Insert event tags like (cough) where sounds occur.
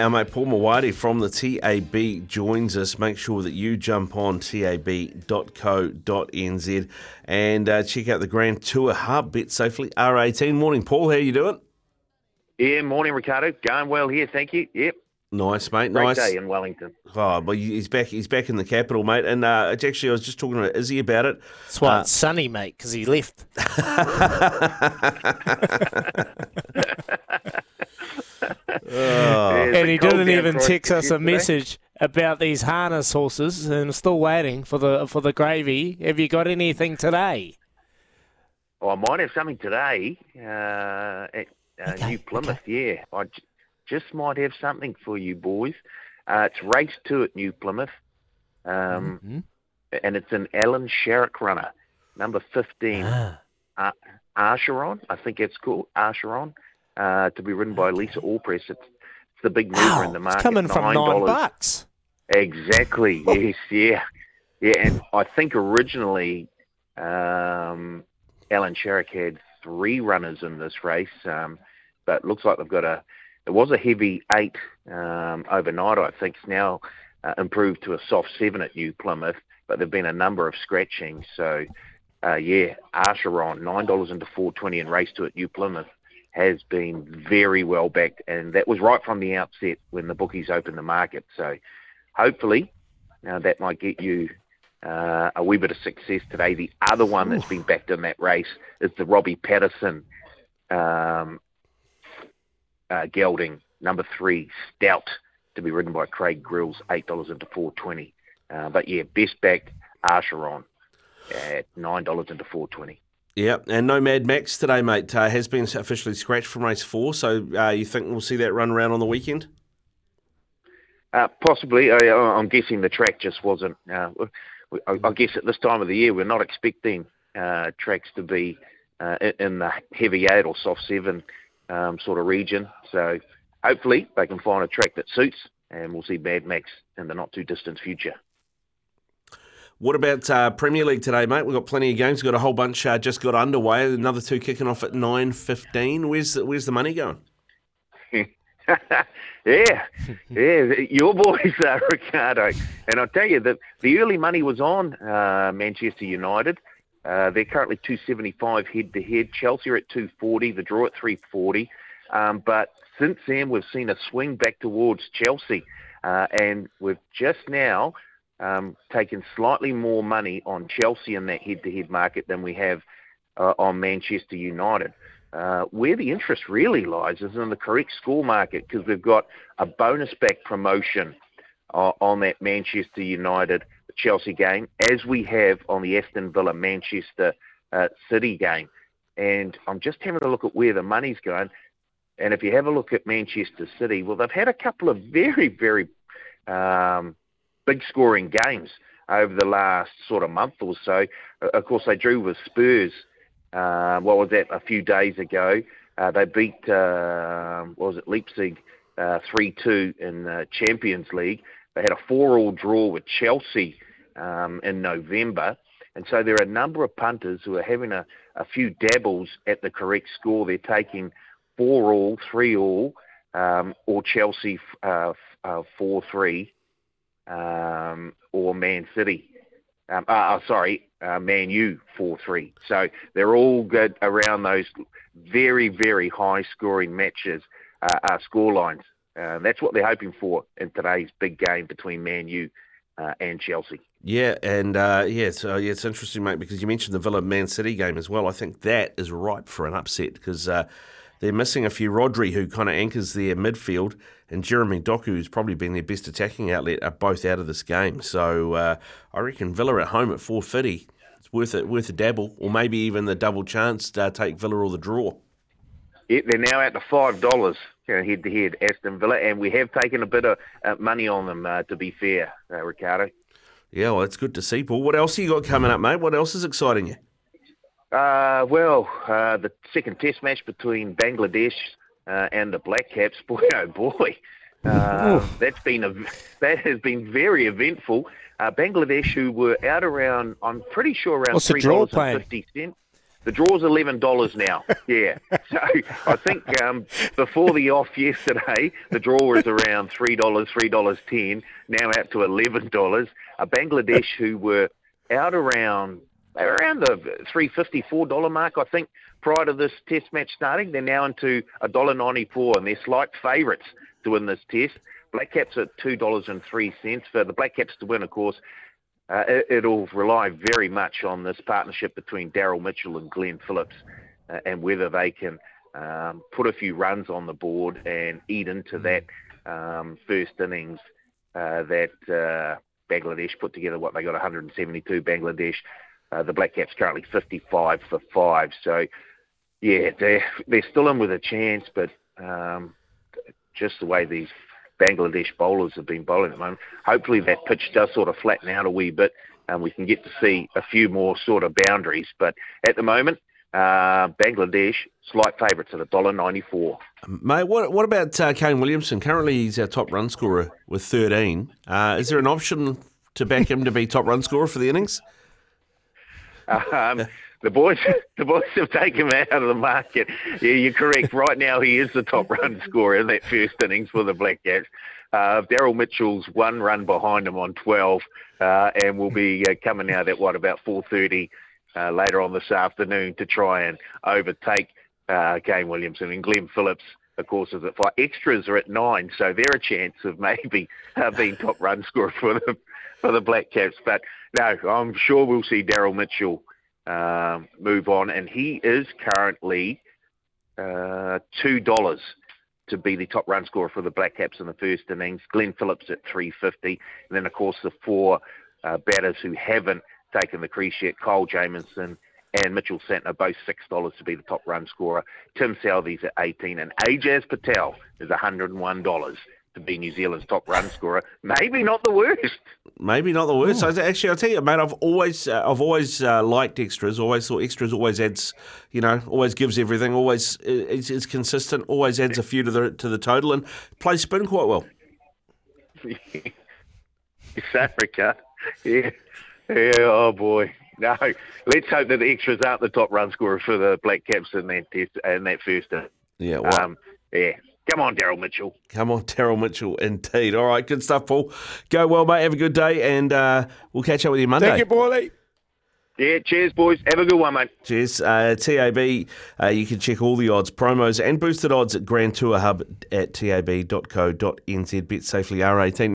Our mate Paul Maoate from the TAB joins us. Make sure that you jump on tab.co.nz and uh, check out the Grand Tour Hub. Bet safely R18. Morning, Paul. How you doing? Yeah, morning, Ricardo. Going well here, thank you. Yep. Nice, mate. Great nice day in Wellington. Oh, well, he's back. He's back in the capital, mate. And uh, actually, I was just talking to Izzy about it. That's why Uh, it's sunny, mate, because he left. (laughs) (laughs) And he didn't even text us a message about these harness horses, and still waiting for the for the gravy. Have you got anything today? Oh, I might have something today uh, at uh, Okay, New Plymouth. Yeah, I j- just might have something for you boys. Uh, it's race two at New Plymouth, um, Mhm. and it's an Allan Sharrock runner, number fifteen, Ah, uh, Archeron. I think it's called Archeron, uh, to be ridden by Lisa Allpress. It's, it's the big mover wow, in the market. it's coming from nine $9. bucks. Exactly. Yes. Yeah. Yeah. And I think originally, um, Allan Sharrock had three runners in this race, um, but looks like they've got a. It was a heavy eight um, overnight. I think it's now uh, improved to a soft seven at New Plymouth, but there've been a number of scratchings. So, uh, yeah, Archeron nine dollars into four twenty and race to at New Plymouth has been very well backed, and that was right from the outset when the bookies opened the market. So hopefully uh, that might get you uh, a wee bit of success today. The other one that's been backed in that race is the Robbie Patterson um, uh, gelding, number three, Stout, to be ridden by Craig Grylls, $8 into 420 uh, But yeah, best backed Archeron at $9 into 420 Yeah, and no Mad Max today, mate. Uh, has been officially scratched from race four. So uh, you think we'll see that run around on the weekend? Uh, possibly. I, I'm guessing the track just wasn't. Uh, I, I guess at this time of the year, we're not expecting uh, tracks to be uh, in, in the heavy eight or soft seven um, sort of region. So hopefully they can find a track that suits, and we'll see Mad Max in the not too distant future. What about uh, Premier League today, mate? We've got plenty of games. We've got a whole bunch uh, just got underway. Another two kicking off at nine fifteen. Where's the, where's the money going? (laughs) yeah, yeah, your (laughs) boys, uh, Ricardo. And I'll tell you that the early money was on uh, Manchester United. Uh, they're currently 275 head to head. Chelsea are at 240. The draw at 340. Um, but since then, we've seen a swing back towards Chelsea, uh, and we've just now um, taken slightly more money on Chelsea in that head to head market than we have uh, on Manchester United. Uh, where the interest really lies is in the correct score market because we've got a bonus back promotion uh, on that Manchester United Chelsea game, as we have on the Aston Villa Manchester uh, City game. And I'm just having a look at where the money's going. And if you have a look at Manchester City, well, they've had a couple of very, very um, big scoring games over the last sort of month or so. Uh, Of course, they drew with Spurs. Uh, what was that? A few days ago, uh, they beat uh, what was it Leipzig three two in the Champions League. They had a four-all draw with Chelsea um, in November, and so there are a number of punters who are having a, a few dabbles at the correct score. They're taking four-all, three-all, um, or Chelsea uh, uh, four-three, um, or Man City. Um, uh, uh, sorry, uh, Man U 4-3. So they're all good around those very, very high-scoring matches, uh, uh, score lines. Uh, that's what they're hoping for in today's big game between Man U uh, and Chelsea. Yeah, and uh, yeah, so yeah, it's interesting, mate, because you mentioned the Villa Man City game as well. I think that is ripe for an upset because they're missing a few. Rodri, who kind of anchors their midfield, and Jeremy Doku, who's probably been their best attacking outlet, are both out of this game. So uh, I reckon Villa at home at four fifty. It's worth it, worth a dabble, or maybe even the double chance to take Villa or the draw. Yeah, they're now at the five dollars head to head, Aston Villa, and we have taken a bit of uh, money on them. Uh, to be fair, uh, Ricardo. Yeah, well, it's good to see, Paul. What else have you got coming up, mate? What else is exciting you? Uh, well, uh, the second Test match between Bangladesh uh, and the Black Caps, (laughs) boy oh boy, uh, that's been a that has been very eventful. Uh, Bangladesh, who were out around, I'm pretty sure around What's three dollars and fifty cents. The draw's eleven dollars now. (laughs) Yeah. So I think um, before the off yesterday, the draw was around three dollars, three dollars ten. Now out to eleven dollars. A Bangladesh who were out around they were around the three fifty four dollar mark, I think, prior to this Test match starting. They're now into a dollar ninety four, and they're slight favourites to win this Test. Black Caps at two dollars and three cents for the Black Caps to win. Of course, uh, it, will rely very much on this partnership between Daryl Mitchell and Glenn Phillips, uh, and whether they can um, put a few runs on the board and eat into that um, first innings uh, that uh, Bangladesh put together. What they got 172 Bangladesh. Uh, the Black Caps currently 55 for five. So, yeah, they're they're still in with a chance, but um, just the way these Bangladesh bowlers have been bowling at the moment. Hopefully that pitch does sort of flatten out a wee bit and we can get to see a few more sort of boundaries. But at the moment, uh, Bangladesh slight favourites at $1.94. Mate, what, what about uh, Kane Williamson? Currently, he's our top run scorer with 13. Uh, is there an option to back him to be top run scorer for the innings? Um, the boys, (laughs) the boys have taken him out of the market. Yeah, you're correct. Right now, he is the top (laughs) run scorer in that first innings for the Black Caps. Uh, Daryl Mitchell's one run behind him on 12, uh, and will be uh, coming out at what about 4:30 uh, later on this afternoon to try and overtake uh, Kane Williamson and Glenn Phillips. Of course, is at five. Extras are at nine, so they're a chance of maybe uh, being top run scorer for the for the Black Caps. But no, I'm sure we'll see Daryl Mitchell um, move on, and he is currently uh, two dollars to be the top run scorer for the Black Caps in the first innings. Glenn Phillips at 350, and then of course the four uh, batters who haven't taken the crease yet: Kyle Jamieson and Mitchell Santner, both six dollars to be the top run scorer. Tim Southee's at 18, and Ajaz Patel is 101 dollars to be New Zealand's top run scorer. Maybe not the worst. Maybe not the worst. Oh. Actually, I'll tell you, mate. I've always, uh, I've always uh, liked extras. Always thought extras always adds, you know, always gives everything. Always is, is consistent. Always adds a few to the to the total and plays spin quite well. (laughs) South Africa, yeah, yeah. Oh boy. No, let's hope that the extras aren't the top run scorer for the Black Caps in that test and that first. Yeah, well, um, yeah. Come on, Daryl Mitchell. Come on, (laughs) Daryl Mitchell, indeed. All right, good stuff, Paul. Go well, mate. Have a good day, and uh, we'll catch up with you Monday. Thank you, Paulie. Yeah, cheers, boys. Have a good one, mate. Cheers. Uh, TAB, uh, you can check all the odds, promos, and boosted odds at Grand Tour Hub at tab.co.nz. Bet safely R18.